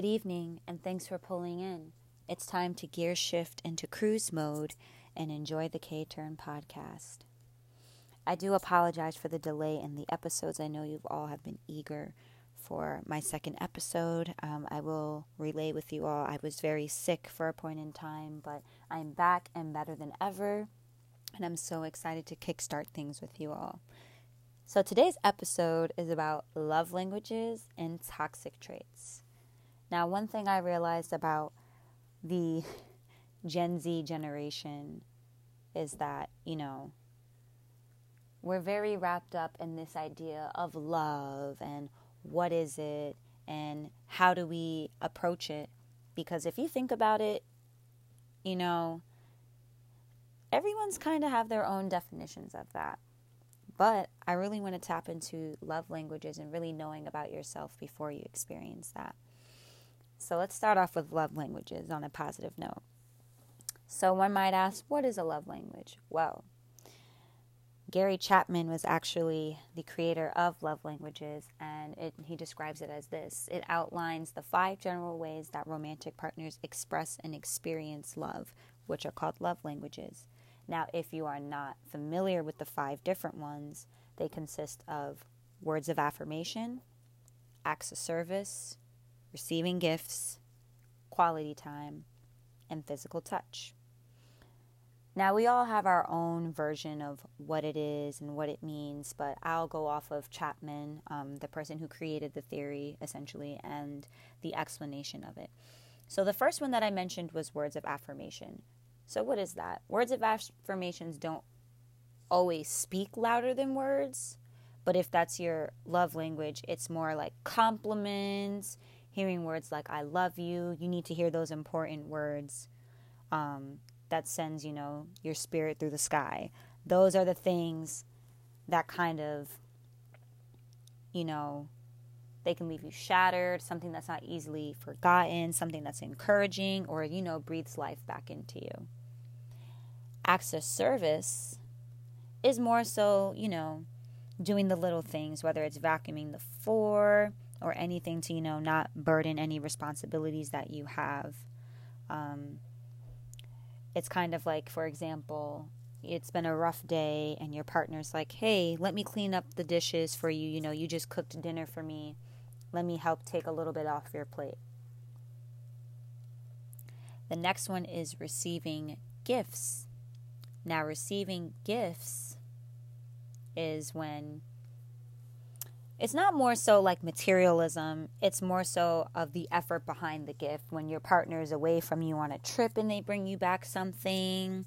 Good evening, and thanks for pulling in. It's time to gear shift into cruise mode and enjoy the K Turn podcast. I do apologize for the delay in the episodes. I know you all have been eager for my second episode. Um, I will relay with you all. I was very sick for a point in time, but I'm back and better than ever. And I'm so excited to kickstart things with you all. So, today's episode is about love languages and toxic traits. Now, one thing I realized about the Gen Z generation is that, you know, we're very wrapped up in this idea of love and what is it and how do we approach it. Because if you think about it, you know, everyone's kind of have their own definitions of that. But I really want to tap into love languages and really knowing about yourself before you experience that. So let's start off with love languages on a positive note. So one might ask, what is a love language? Well, Gary Chapman was actually the creator of love languages, and it, he describes it as this it outlines the five general ways that romantic partners express and experience love, which are called love languages. Now, if you are not familiar with the five different ones, they consist of words of affirmation, acts of service, receiving gifts, quality time, and physical touch. Now, we all have our own version of what it is and what it means, but I'll go off of Chapman, um, the person who created the theory essentially, and the explanation of it. So, the first one that I mentioned was words of affirmation. So, what is that? Words of affirmations don't always speak louder than words, but if that's your love language, it's more like compliments hearing words like I love you. You need to hear those important words um, that sends, you know, your spirit through the sky. Those are the things that kind of, you know, they can leave you shattered, something that's not easily forgotten, something that's encouraging, or, you know, breathes life back into you. Acts of service is more so, you know, doing the little things, whether it's vacuuming the floor, or anything to, you know, not burden any responsibilities that you have. Um, it's kind of like, for example, it's been a rough day and your partner's like, hey, let me clean up the dishes for you. You know, you just cooked dinner for me. Let me help take a little bit off your plate. The next one is receiving gifts. Now, receiving gifts is when it's not more so like materialism, it's more so of the effort behind the gift. When your partner is away from you on a trip and they bring you back something,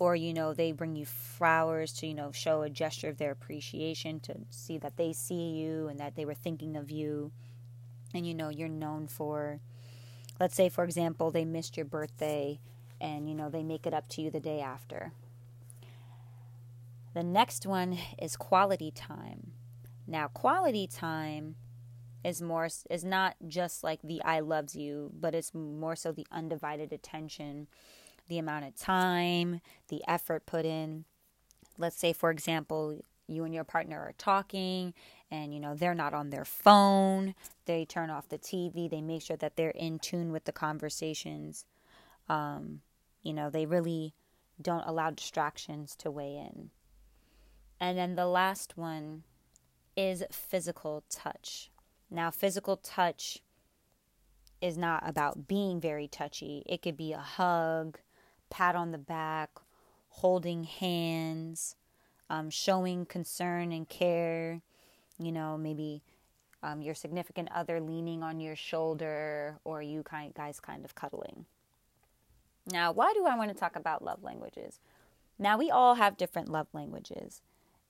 or you know, they bring you flowers to, you know, show a gesture of their appreciation to see that they see you and that they were thinking of you. And you know, you're known for let's say for example, they missed your birthday and you know, they make it up to you the day after. The next one is quality time. Now, quality time is more is not just like the I loves you, but it's more so the undivided attention, the amount of time, the effort put in. Let's say for example, you and your partner are talking and you know they're not on their phone, they turn off the TV, they make sure that they're in tune with the conversations. Um, you know, they really don't allow distractions to weigh in. And then the last one is physical touch. Now, physical touch is not about being very touchy, it could be a hug, pat on the back, holding hands, um, showing concern and care. You know, maybe um, your significant other leaning on your shoulder, or you kind guys kind of cuddling. Now, why do I want to talk about love languages? Now, we all have different love languages.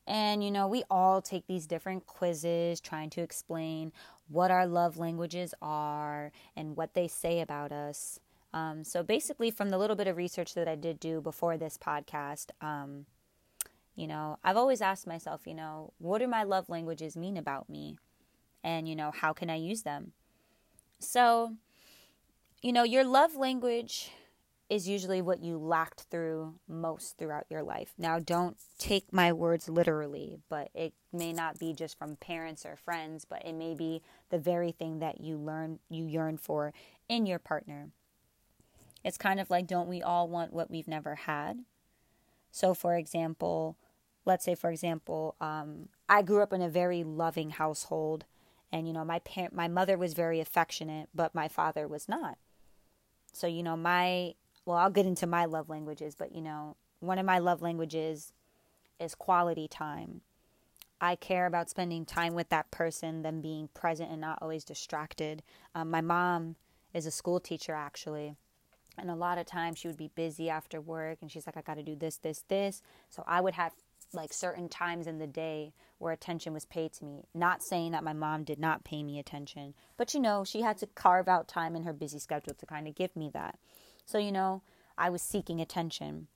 And, you know, we all take these different quizzes trying to explain what our love languages are and what they say about us. Um, so, basically, from the little bit of research that I did do before this podcast, um, you know, I've always asked myself, you know, what do my love languages mean about me? And, you know, how can I use them? So, you know, your love language is usually what you lacked through most throughout your life. Now, don't take my words literally, but it may not be just from parents or friends, but it may be the very thing that you learn you yearn for in your partner. It's kind of like don't we all want what we've never had? So, for example, let's say for example, um, I grew up in a very loving household, and you know my parent, my mother was very affectionate, but my father was not. So, you know, my well, I'll get into my love languages, but you know, one of my love languages is quality time. I care about spending time with that person, them being present and not always distracted. Um, my mom is a school teacher, actually. And a lot of times she would be busy after work and she's like, I got to do this, this, this. So I would have like certain times in the day where attention was paid to me. Not saying that my mom did not pay me attention, but you know, she had to carve out time in her busy schedule to kind of give me that. So, you know, I was seeking attention.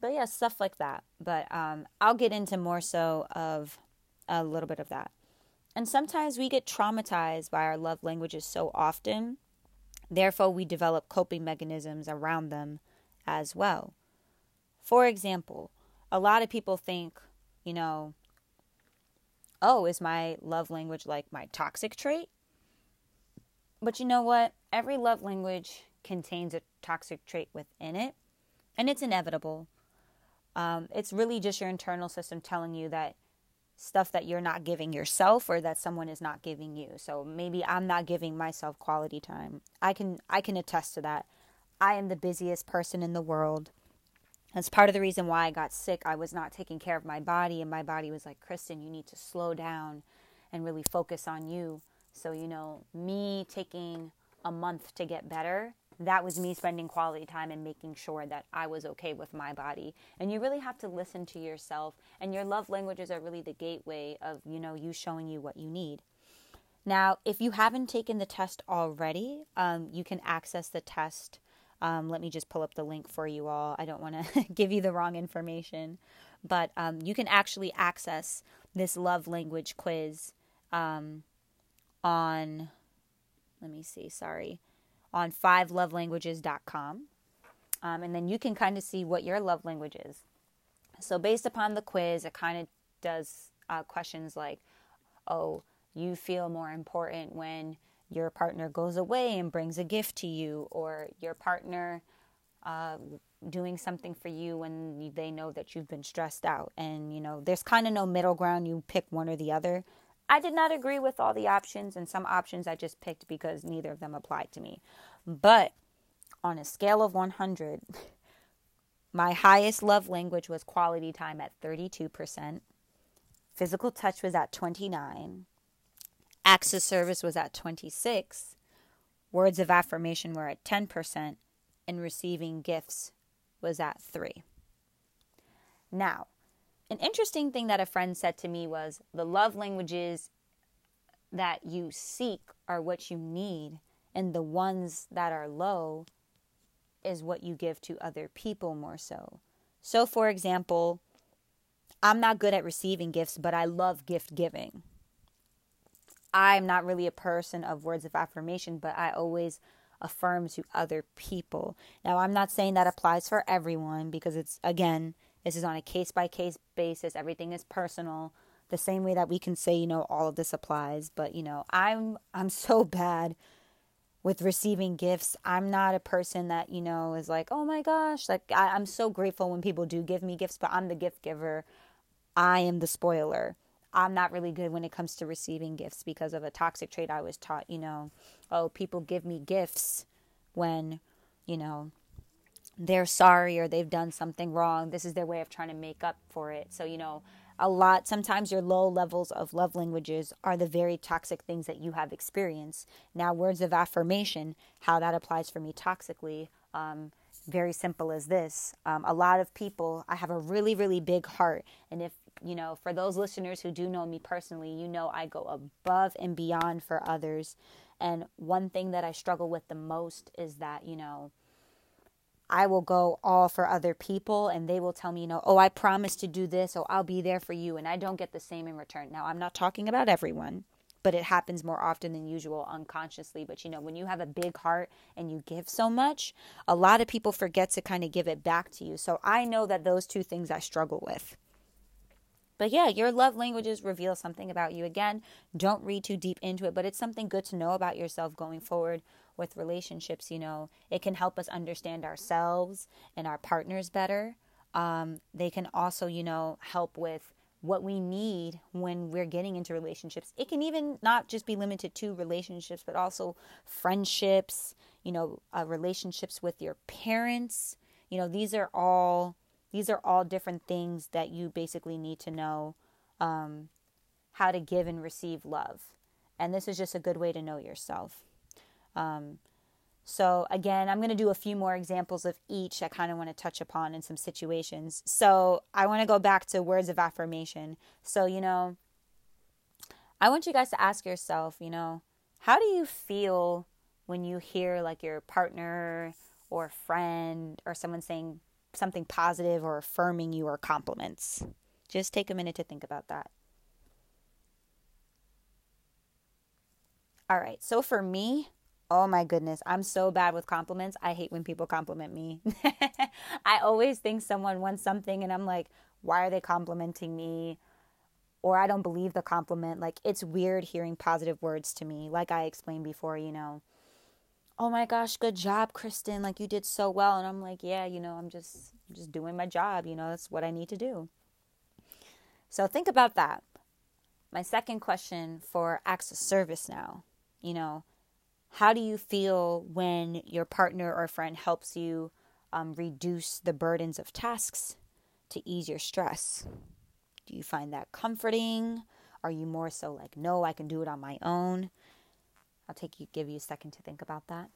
But yeah, stuff like that. But um, I'll get into more so of a little bit of that. And sometimes we get traumatized by our love languages so often. Therefore, we develop coping mechanisms around them as well. For example, a lot of people think, you know, oh, is my love language like my toxic trait? But you know what? Every love language contains a toxic trait within it, and it's inevitable. Um, it's really just your internal system telling you that stuff that you're not giving yourself or that someone is not giving you. So maybe I'm not giving myself quality time. I can I can attest to that. I am the busiest person in the world. That's part of the reason why I got sick. I was not taking care of my body and my body was like, "Kristen, you need to slow down and really focus on you." So, you know, me taking a month to get better that was me spending quality time and making sure that I was okay with my body. And you really have to listen to yourself. And your love languages are really the gateway of, you know, you showing you what you need. Now, if you haven't taken the test already, um, you can access the test. Um, let me just pull up the link for you all. I don't want to give you the wrong information, but um, you can actually access this love language quiz um, on, let me see, sorry on fivelovelanguages.com. Um, and then you can kind of see what your love language is. So, based upon the quiz, it kind of does uh, questions like, oh, you feel more important when your partner goes away and brings a gift to you, or your partner uh, doing something for you when they know that you've been stressed out. And, you know, there's kind of no middle ground. You pick one or the other. I did not agree with all the options, and some options I just picked because neither of them applied to me. But on a scale of 100, my highest love language was quality time at 32%. Physical touch was at 29. Acts of service was at 26. Words of affirmation were at 10%, and receiving gifts was at 3. Now, an interesting thing that a friend said to me was the love languages that you seek are what you need, and the ones that are low is what you give to other people more so. So, for example, I'm not good at receiving gifts, but I love gift giving. I'm not really a person of words of affirmation, but I always affirm to other people. Now, I'm not saying that applies for everyone because it's, again, this is on a case by case basis. Everything is personal. The same way that we can say, you know, all of this applies, but you know, I'm I'm so bad with receiving gifts. I'm not a person that, you know, is like, oh my gosh, like I, I'm so grateful when people do give me gifts, but I'm the gift giver. I am the spoiler. I'm not really good when it comes to receiving gifts because of a toxic trait I was taught, you know, oh, people give me gifts when, you know, they're sorry or they've done something wrong. This is their way of trying to make up for it. So, you know, a lot, sometimes your low levels of love languages are the very toxic things that you have experienced. Now, words of affirmation, how that applies for me toxically, um, very simple as this. Um, a lot of people, I have a really, really big heart. And if, you know, for those listeners who do know me personally, you know I go above and beyond for others. And one thing that I struggle with the most is that, you know, I will go all for other people and they will tell me, you know, oh, I promise to do this, oh, I'll be there for you. And I don't get the same in return. Now, I'm not talking about everyone. but it happens more often than usual unconsciously. But you know, when you have a big heart and you give so much, a lot of people forget to kind of give it back to you. So I know that those two things I struggle with. But yeah, your love languages reveal something about you. Again, don't read too deep into it, but it's something good to know about yourself going forward with relationships. You know, it can help us understand ourselves and our partners better. Um, they can also, you know, help with what we need when we're getting into relationships. It can even not just be limited to relationships, but also friendships, you know, uh, relationships with your parents. You know, these are all these are all different things that you basically need to know um, how to give and receive love. And this is just a good way to know yourself. Um, so, again, I'm going to do a few more examples of each I kind of want to touch upon in some situations. So, I want to go back to words of affirmation. So, you know, I want you guys to ask yourself, you know, how do you feel when you hear like your partner or friend or someone saying something positive or affirming you or compliments. Just take a minute to think about that. All right, so for me, oh my goodness, I'm so bad with compliments. I hate when people compliment me. I always think someone wants something and I'm like, why are they complimenting me? Or I don't believe the compliment. Like, it's weird hearing positive words to me. Like I explained before, you know, oh my gosh, good job, Kristen. Like you did so well. And I'm like, yeah, you know, I'm just just doing my job, you know, that's what I need to do. So think about that. My second question for acts of service now, you know, how do you feel when your partner or friend helps you um, reduce the burdens of tasks to ease your stress? Do you find that comforting? Are you more so like, no, I can do it on my own? I'll take you give you a second to think about that.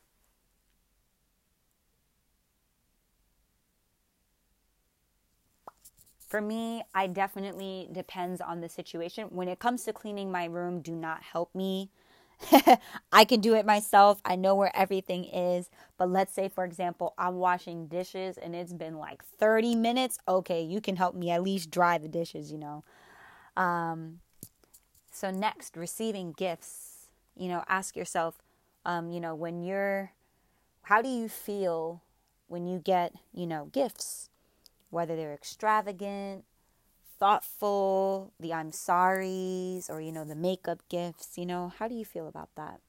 For me, I definitely depends on the situation. When it comes to cleaning my room, do not help me. I can do it myself. I know where everything is. But let's say, for example, I'm washing dishes and it's been like 30 minutes. Okay, you can help me at least dry the dishes, you know. Um, so, next, receiving gifts you know, ask yourself, um, you know, when you're, how do you feel when you get, you know, gifts, whether they're extravagant, thoughtful, the I'm sorry's, or, you know, the makeup gifts, you know, how do you feel about that?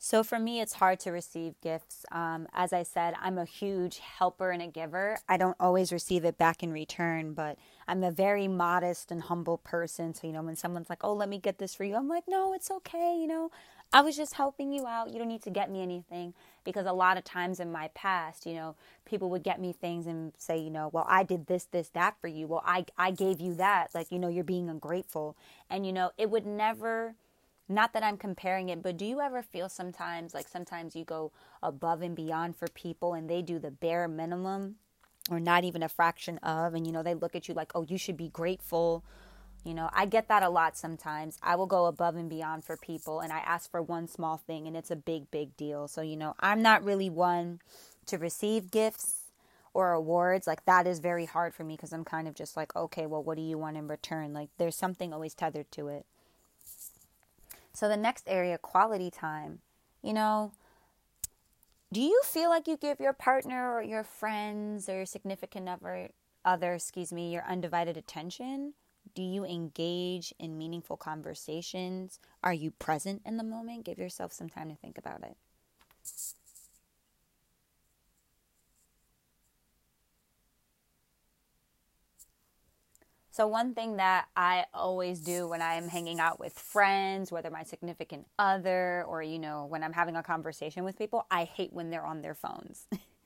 So for me, it's hard to receive gifts. Um, as I said, I'm a huge helper and a giver. I don't always receive it back in return, but I'm a very modest and humble person. So, you know, when someone's like, oh, let me get this for you, I'm like, no, it's okay. You know, I was just helping you out. You don't need to get me anything. Because a lot of times in my past, you know, people would get me things and say, you know, well, I did this, this, that for you. Well, I, I gave you that. Like, you know, you're being ungrateful. And, you know, it would never not that I'm comparing it, but do you ever feel sometimes like sometimes you go above and beyond for people and they do the bare minimum or not even a fraction of, and you know, they look at you like, oh, you should be grateful. You know, I get that a lot sometimes. I will go above and beyond for people and I ask for one small thing and it's a big, big deal. So, you know, I'm not really one to receive gifts or awards. Like, that is very hard for me because I'm kind of just like, okay, well, what do you want in return? Like, there's something always tethered to it. So the next area, quality time. You know, do you feel like you give your partner or your friends or your significant other, other, excuse me, your undivided attention? Do you engage in meaningful conversations? Are you present in the moment? Give yourself some time to think about it. So, one thing that I always do when I'm hanging out with friends, whether my significant other or, you know, when I'm having a conversation with people, I hate when they're on their phones.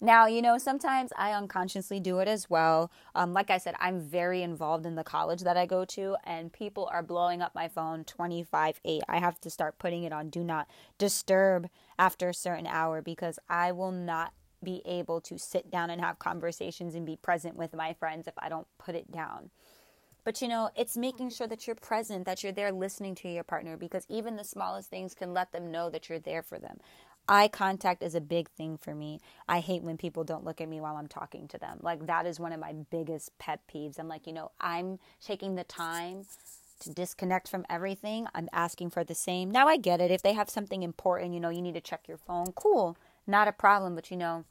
now, you know, sometimes I unconsciously do it as well. Um, like I said, I'm very involved in the college that I go to, and people are blowing up my phone 25 8. I have to start putting it on do not disturb after a certain hour because I will not be able to sit down and have conversations and be present with my friends if I don't put it down. But you know, it's making sure that you're present, that you're there listening to your partner because even the smallest things can let them know that you're there for them. Eye contact is a big thing for me. I hate when people don't look at me while I'm talking to them. Like, that is one of my biggest pet peeves. I'm like, you know, I'm taking the time to disconnect from everything. I'm asking for the same. Now, I get it. If they have something important, you know, you need to check your phone, cool, not a problem. But, you know,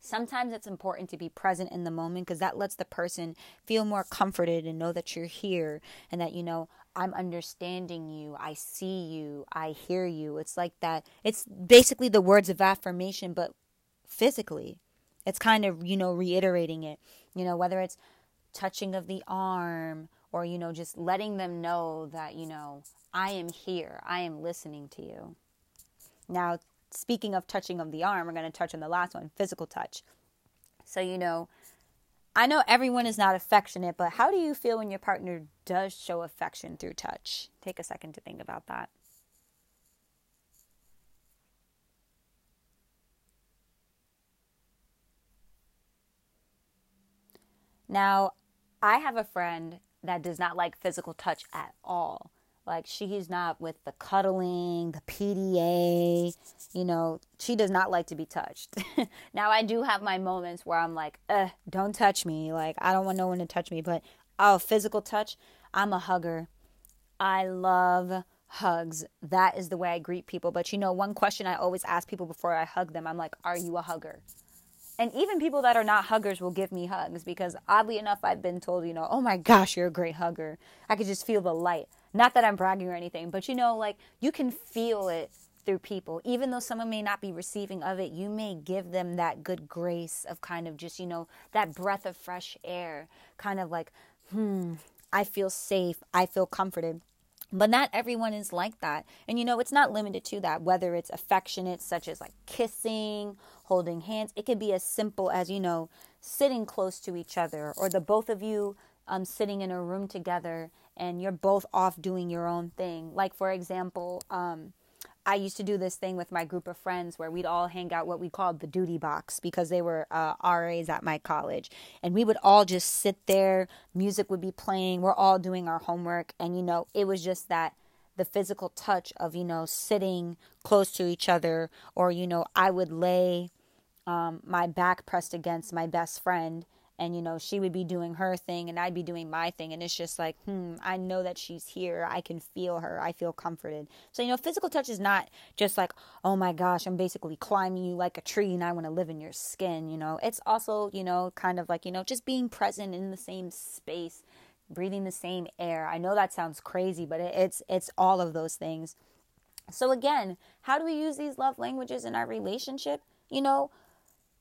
sometimes it's important to be present in the moment because that lets the person feel more comforted and know that you're here and that, you know, I'm understanding you. I see you. I hear you. It's like that. It's basically the words of affirmation, but physically. It's kind of, you know, reiterating it, you know, whether it's touching of the arm or, you know, just letting them know that, you know, I am here. I am listening to you. Now, speaking of touching of the arm, we're going to touch on the last one physical touch. So, you know, I know everyone is not affectionate, but how do you feel when your partner does show affection through touch? Take a second to think about that. Now, I have a friend that does not like physical touch at all. Like she's not with the cuddling, the PDA, you know, she does not like to be touched. now I do have my moments where I'm like, uh, don't touch me. Like I don't want no one to touch me, but oh, physical touch, I'm a hugger. I love hugs. That is the way I greet people. But you know, one question I always ask people before I hug them, I'm like, are you a hugger? And even people that are not huggers will give me hugs because oddly enough, I've been told, you know, oh my gosh, you're a great hugger. I could just feel the light. Not that I'm bragging or anything, but you know, like you can feel it through people. Even though someone may not be receiving of it, you may give them that good grace of kind of just, you know, that breath of fresh air, kind of like, hmm, I feel safe, I feel comforted. But not everyone is like that. And you know, it's not limited to that, whether it's affectionate, such as like kissing, holding hands. It could be as simple as, you know, sitting close to each other or the both of you um, sitting in a room together and you're both off doing your own thing. Like, for example, um, I used to do this thing with my group of friends where we'd all hang out what we called the duty box because they were uh, RAs at my college. And we would all just sit there, music would be playing, we're all doing our homework. And, you know, it was just that the physical touch of, you know, sitting close to each other, or, you know, I would lay um, my back pressed against my best friend and you know she would be doing her thing and I'd be doing my thing. And it's just like hmm I know that she's here. I can feel her. I feel comforted. So you know physical touch is not just like oh my gosh I'm basically climbing you like a tree and I want to live in your skin you know. It's also you know kind of like you know just being present in the same space breathing the same air. I know that sounds crazy but it's it's all of those things. So again how do we use these love languages in our relationship? You know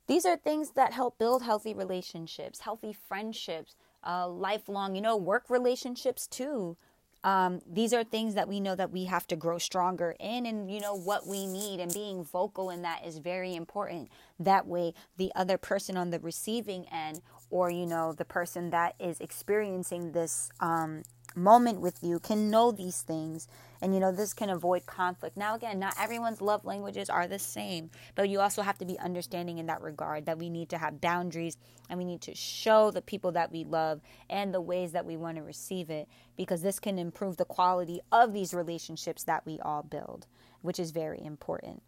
these are things that help build healthy relationships, healthy friendships, uh, lifelong, you know, work relationships too. Um, these are things that we know that we have to grow stronger in and you know what we need and being vocal in that is very important that way the other person on the receiving end or you know the person that is experiencing this um, moment with you can know these things and you know this can avoid conflict. Now again not everyone's love languages are the same but you also have to be understanding in that regard that we need to have boundaries and we need to show the people that we love and the ways that we want to receive it because this can improve the quality of these relationships that we all build which is very important.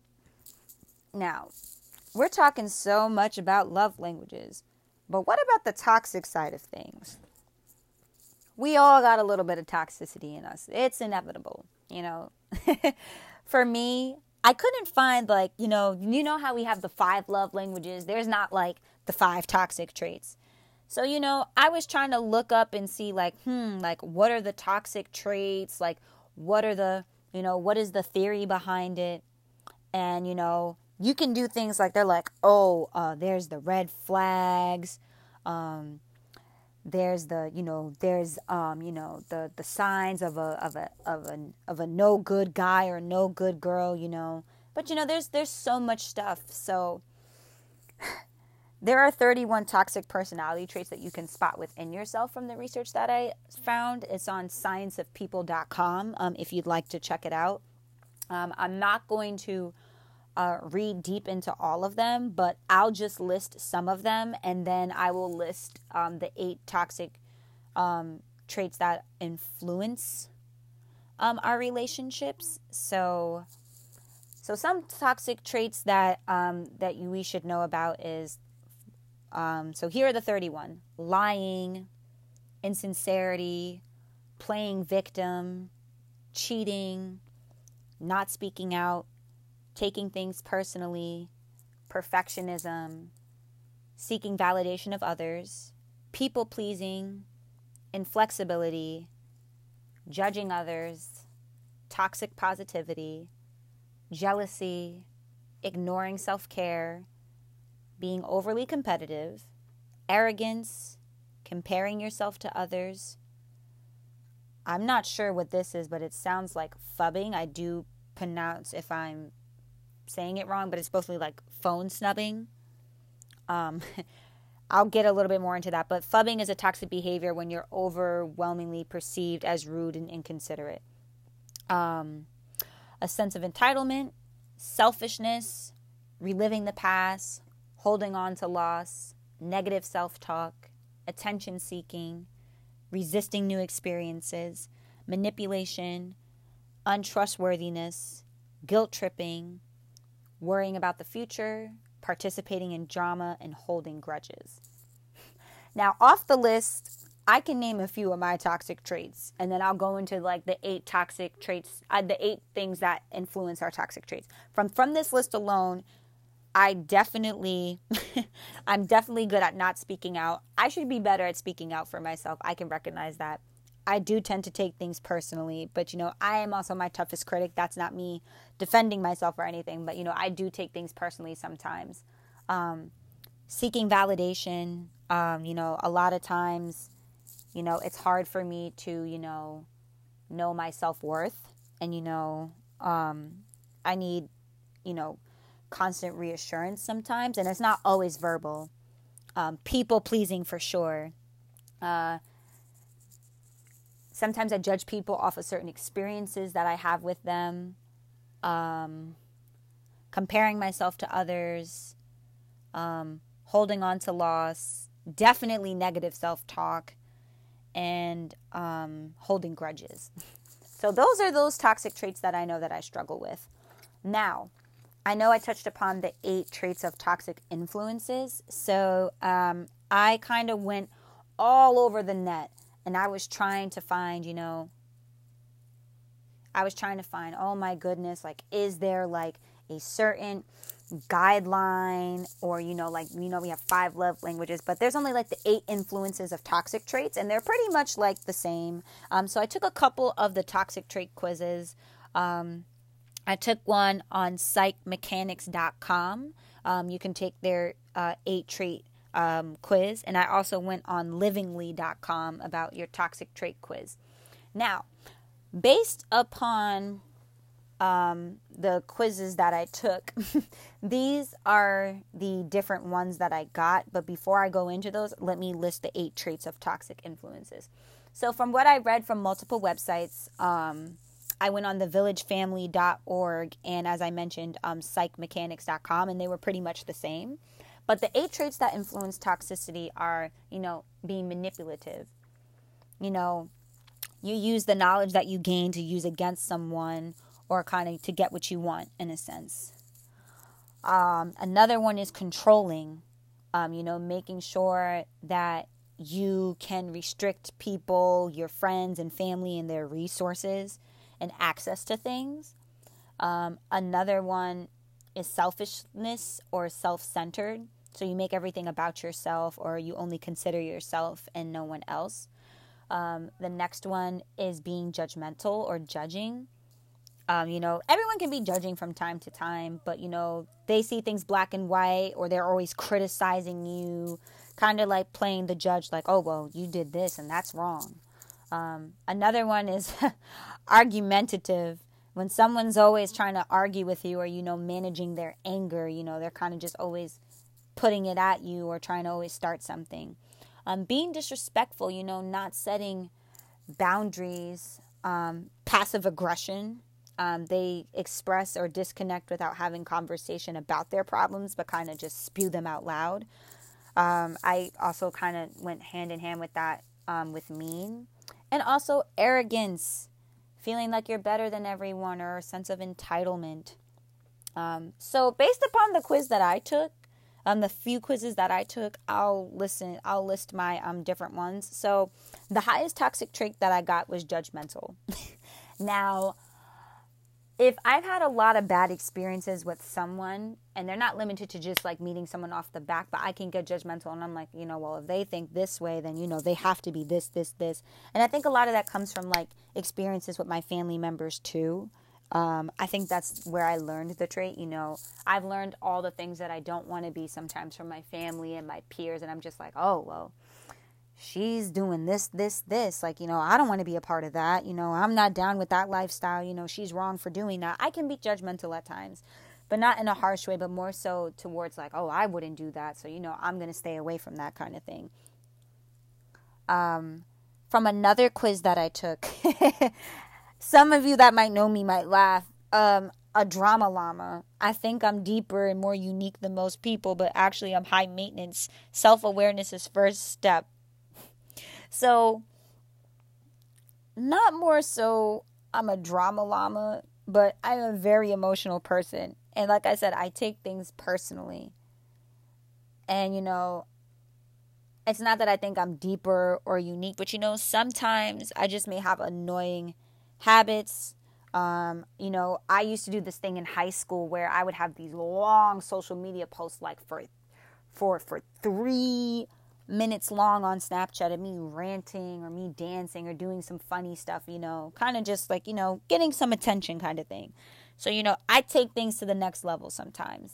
Now we're talking so much about love languages but what about the toxic side of things we all got a little bit of toxicity in us. It's inevitable, you know. For me, I couldn't find like, you know, you know how we have the five love languages? There's not like the five toxic traits. So, you know, I was trying to look up and see like, hmm, like what are the toxic traits? Like what are the, you know, what is the theory behind it? And, you know, you can do things like they're like, oh, uh, there's the red flags. Um, there's the you know there's um you know the the signs of a of a of a of a no good guy or no good girl you know but you know there's there's so much stuff so there are 31 toxic personality traits that you can spot within yourself from the research that I found. It's on scienceofpeople.com um, if you'd like to check it out. Um, I'm not going to uh, read deep into all of them, but I'll just list some of them and then I will list um, the eight toxic um, traits that influence um, our relationships. So, So some toxic traits that um, that we should know about is um, so here are the 31 lying, insincerity, playing victim, cheating, not speaking out, taking things personally, perfectionism, seeking validation of others, people pleasing, inflexibility, judging others, toxic positivity, jealousy, ignoring self care, being overly competitive, arrogance, comparing yourself to others. I'm not sure what this is, but it sounds like phubbing. I do pronounce if I'm saying it wrong, but it's supposed to be like phone snubbing. Um, I'll get a little bit more into that, but phubbing is a toxic behavior when you're overwhelmingly perceived as rude and inconsiderate. Um, a sense of entitlement, selfishness, reliving the past, holding on to loss, negative self talk, attention seeking, resisting new experiences, manipulation, untrustworthiness, guilt tripping, worrying about the future, participating in drama, and holding grudges. Now, off the list, I can name a few of my toxic traits, and then I'll go into like the eight toxic traits, uh, the eight things that influence our toxic traits. From from this list alone, I definitely, I'm definitely good at not speaking out. I should be better at speaking out for myself. I can recognize that. I do tend to take things personally, but you know, I am also my toughest critic. That's not me defending myself or anything, but you know, I do take things personally sometimes. Um, seeking validation, um, you know, a lot of times, you know, it's hard for me to, you know, know my self worth, and you know, um, I need, you know, constant reassurance sometimes, and it's not always verbal. Um, people pleasing for sure. Uh, sometimes I judge people off of certain experiences that I have with them. Um, comparing myself to others, um, holding on to loss, definitely negative self talk, and um, holding grudges. so, those are those toxic traits that I know that I struggle with. Now, I know I touched upon the eight traits of toxic influences. So um, I kind of went all over the net and I was trying to find, you know, I was trying to find, oh my goodness, like, is there like a certain guideline or, you know, like, you know, we have five love languages, but there's only like the eight influences of toxic traits and they're pretty much like the same. Um, so I took a couple of the toxic trait quizzes. Um, I took one on psychmechanics.com. Um, you can take their uh, eight trait um, quiz. And I also went on livingly.com about your toxic trait quiz. Now, based upon um, the quizzes that I took, these are the different ones that I got. But before I go into those, let me list the eight traits of toxic influences. So, from what I read from multiple websites, um, I went on the villagefamily.org and, as I mentioned, um, psychmechanics.com, and they were pretty much the same. But the eight traits that influence toxicity are, you know, being manipulative. You know, you use the knowledge that you gain to use against someone or kind of to get what you want, in a sense. Um, another one is controlling, um, you know, making sure that you can restrict people, your friends and family, and their resources and access to things. Um, another one is selfishness or self centered. So you make everything about yourself or you only consider yourself and no one else. Um, the next one is being judgmental or judging. Um, you know, everyone can be judging from time to time, but you know, they see things black and white or they're always criticizing you, kind of like playing the judge, like, oh, well, you did this and that's wrong. Um, another one is argumentative. When someone's always trying to argue with you or, you know, managing their anger, you know, they're kind of just always putting it at you or trying to always start something. Um, being disrespectful, you know, not setting boundaries, um, passive aggression. Um, they express or disconnect without having conversation about their problems, but kind of just spew them out loud. Um, I also kind of went hand in hand with that um, with mean and also arrogance, feeling like you're better than everyone or a sense of entitlement. Um, so based upon the quiz that I took, um, the few quizzes that I took, I'll listen. I'll list my um different ones. So the highest toxic trait that I got was judgmental. now, if I've had a lot of bad experiences with someone, and they're not limited to just like meeting someone off the back, but I can get judgmental, and I'm like, you know, well, if they think this way, then you know they have to be this, this, this, and I think a lot of that comes from like experiences with my family members too. Um, I think that's where I learned the trait. You know, I've learned all the things that I don't want to be sometimes from my family and my peers, and I'm just like, oh, well, she's doing this, this, this. Like, you know, I don't want to be a part of that. You know, I'm not down with that lifestyle. You know, she's wrong for doing that. I can be judgmental at times, but not in a harsh way, but more so towards like, oh, I wouldn't do that. So, you know, I'm going to stay away from that kind of thing. Um, from another quiz that I took, some of you that might know me might laugh. Um, a drama llama. I think I'm deeper and more unique than most people, but actually I'm high maintenance. Self awareness is first step. So, not more so I'm a drama llama, but I'm a very emotional person. And like I said, I take things personally. And, you know, it's not that I think I'm deeper or unique, but, you know, sometimes I just may have annoying habits. Um, you know, I used to do this thing in high school where I would have these long social media posts like for for for three minutes long on Snapchat of me ranting or me dancing or doing some funny stuff, you know, kind of just like, you know, getting some attention kind of thing. So, you know, I take things to the next level sometimes.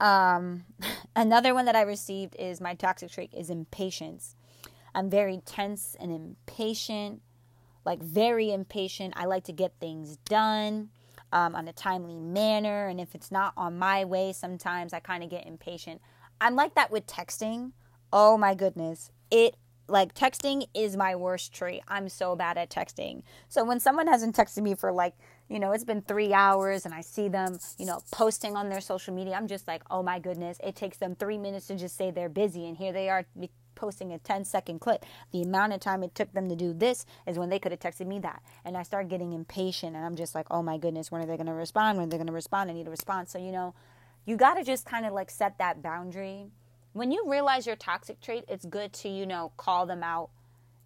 Um, another one that I received is my toxic trait is impatience. I'm very tense and impatient like very impatient. I like to get things done um, on a timely manner. And if it's not on my way, sometimes I kind of get impatient. I'm like that with texting. Oh my goodness. It like texting is my worst trait. I'm so bad at texting. So when someone hasn't texted me for like, you know, it's been three hours and I see them, you know, posting on their social media, I'm just like, oh my goodness, it takes them three minutes to just say they're busy. And here they are posting a 10 second clip. The amount of time it took them to do this is when they could have texted me that. And I start getting impatient and I'm just like, oh my goodness, when are they going to respond? When are they going to respond? I need a response. So, you know, you got to just kind of like set that boundary. When you realize your toxic trait, it's good to, you know, call them out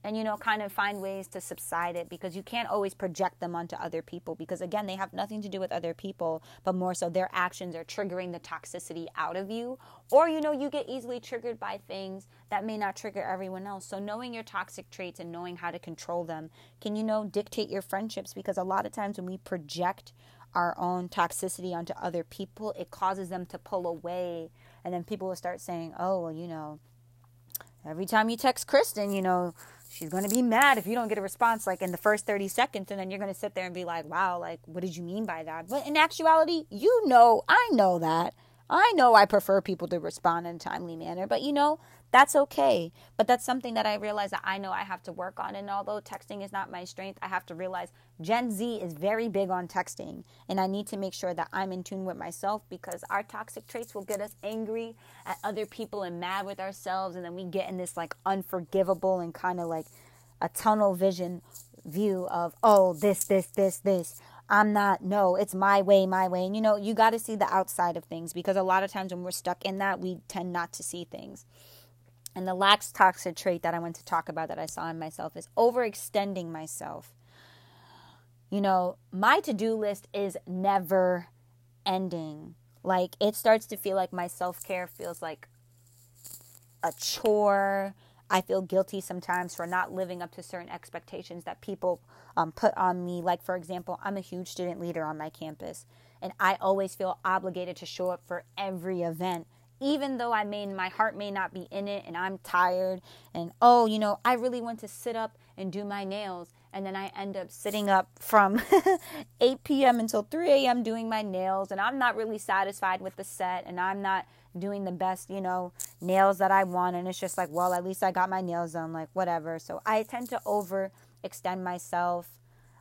and you know kind of find ways to subside it because you can't always project them onto other people because again they have nothing to do with other people but more so their actions are triggering the toxicity out of you. Or you know you get easily triggered by things that may not trigger everyone else. So knowing your toxic traits and knowing how to control them can you know dictate your friendships because a lot of times when we project our own toxicity onto other people it causes them to pull away. And then people will start saying oh well you know every time you text Kristen, you know, she's going to be mad if you don't get a response like in the first 30 seconds and then you're going to sit there and be like wow like what did you mean by that? But in actuality you know i know that. I know i prefer people to respond in a timely manner but you know that's okay. But that's something that I realize that I know I have to work on. And although texting is not my strength, I have to realize Gen Z is very big on texting. And I need to make sure that I'm in tune with myself because our toxic traits will get us angry at other people and mad with ourselves. And then we get in this like unforgivable and kind of like a tunnel vision view of, oh, this, this, this, this. I'm not, no, it's my way, my way. And you know, you got to see the outside of things because a lot of times when we're stuck in that, we tend not to see things. And the last toxic trait that I want to talk about that I saw in myself is overextending myself. You know, my to do list is never ending. Like, it starts to feel like my self care feels like a chore. I feel guilty sometimes for not living up to certain expectations that people um, put on me. Like, for example, I'm a huge student leader on my campus, and I always feel obligated to show up for every event even though I may my heart may not be in it and I'm tired and oh, you know, I really want to sit up and do my nails and then I end up sitting up from 8 p.m. until 3 a.m. doing my nails and I'm not really satisfied with the set and I'm not doing the best, you know, nails that I want and it's just like, well, at least I got my nails done, like whatever. So I tend to overextend myself.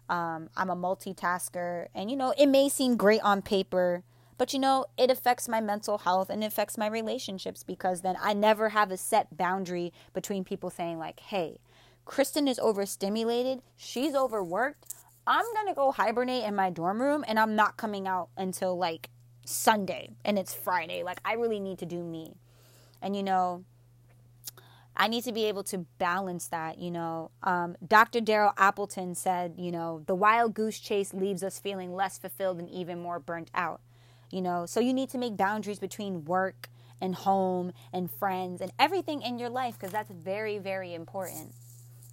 Um, I'm a multitasker and you know, it may seem great on paper but you know, it affects my mental health and it affects my relationships because then I never have a set boundary between people saying, like, hey, Kristen is overstimulated, she's overworked. I'm gonna go hibernate in my dorm room and I'm not coming out until like Sunday and it's Friday. Like, I really need to do me. And, you know, I need to be able to balance that. You know, um, Dr. Daryl Appleton said, you know, the wild goose chase leaves us feeling less fulfilled and even more burnt out. You know, so you need to make boundaries between work and home and friends and everything in your life because that's very, very important.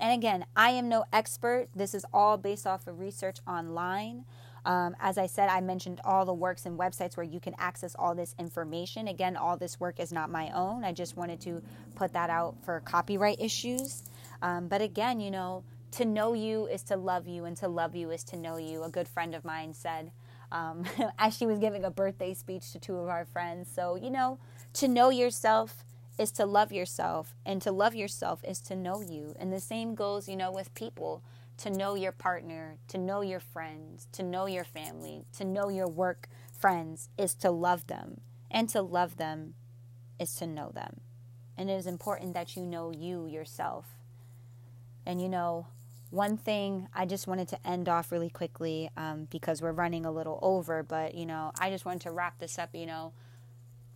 And again, I am no expert. This is all based off of research online. Um, as I said, I mentioned all the works and websites where you can access all this information. Again, all this work is not my own. I just wanted to put that out for copyright issues. Um, but again, you know, to know you is to love you, and to love you is to know you. A good friend of mine said, um, as she was giving a birthday speech to two of our friends. So, you know, to know yourself is to love yourself, and to love yourself is to know you. And the same goes, you know, with people to know your partner, to know your friends, to know your family, to know your work friends is to love them. And to love them is to know them. And it is important that you know you yourself. And you know, one thing I just wanted to end off really quickly um, because we're running a little over, but you know, I just wanted to wrap this up. You know,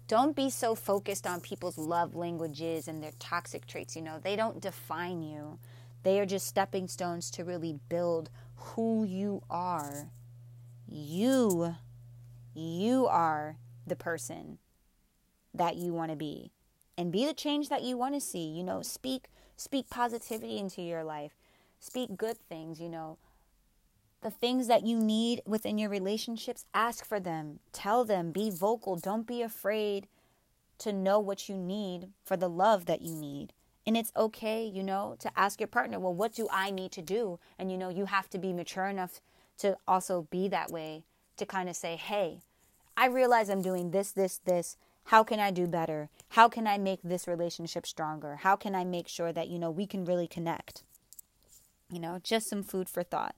don't be so focused on people's love languages and their toxic traits. You know, they don't define you, they are just stepping stones to really build who you are. You, you are the person that you want to be and be the change that you want to see. You know, speak speak positivity into your life. Speak good things, you know. The things that you need within your relationships, ask for them. Tell them, be vocal. Don't be afraid to know what you need for the love that you need. And it's okay, you know, to ask your partner, well, what do I need to do? And, you know, you have to be mature enough to also be that way to kind of say, hey, I realize I'm doing this, this, this. How can I do better? How can I make this relationship stronger? How can I make sure that, you know, we can really connect? You know, just some food for thought.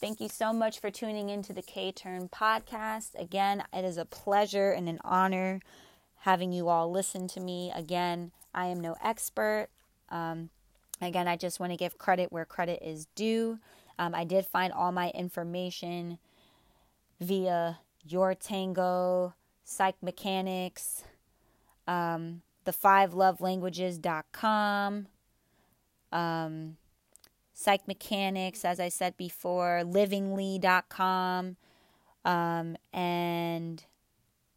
Thank you so much for tuning into the K Turn podcast. Again, it is a pleasure and an honor having you all listen to me. Again, I am no expert. Um, again, I just want to give credit where credit is due. Um, I did find all my information via Your Tango, Psych Mechanics, um, the five love languages.com, um, Psych Mechanics, as I said before, livingly.com, um, and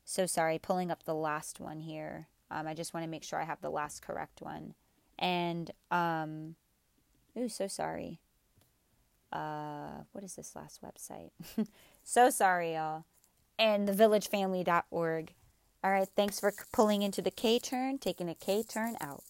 so sorry, pulling up the last one here. Um, I just want to make sure I have the last correct one. And, um, ooh, so sorry. Uh, what is this last website? so sorry, y'all. And thevillagefamily.org. All right, thanks for pulling into the K turn, taking a K turn out.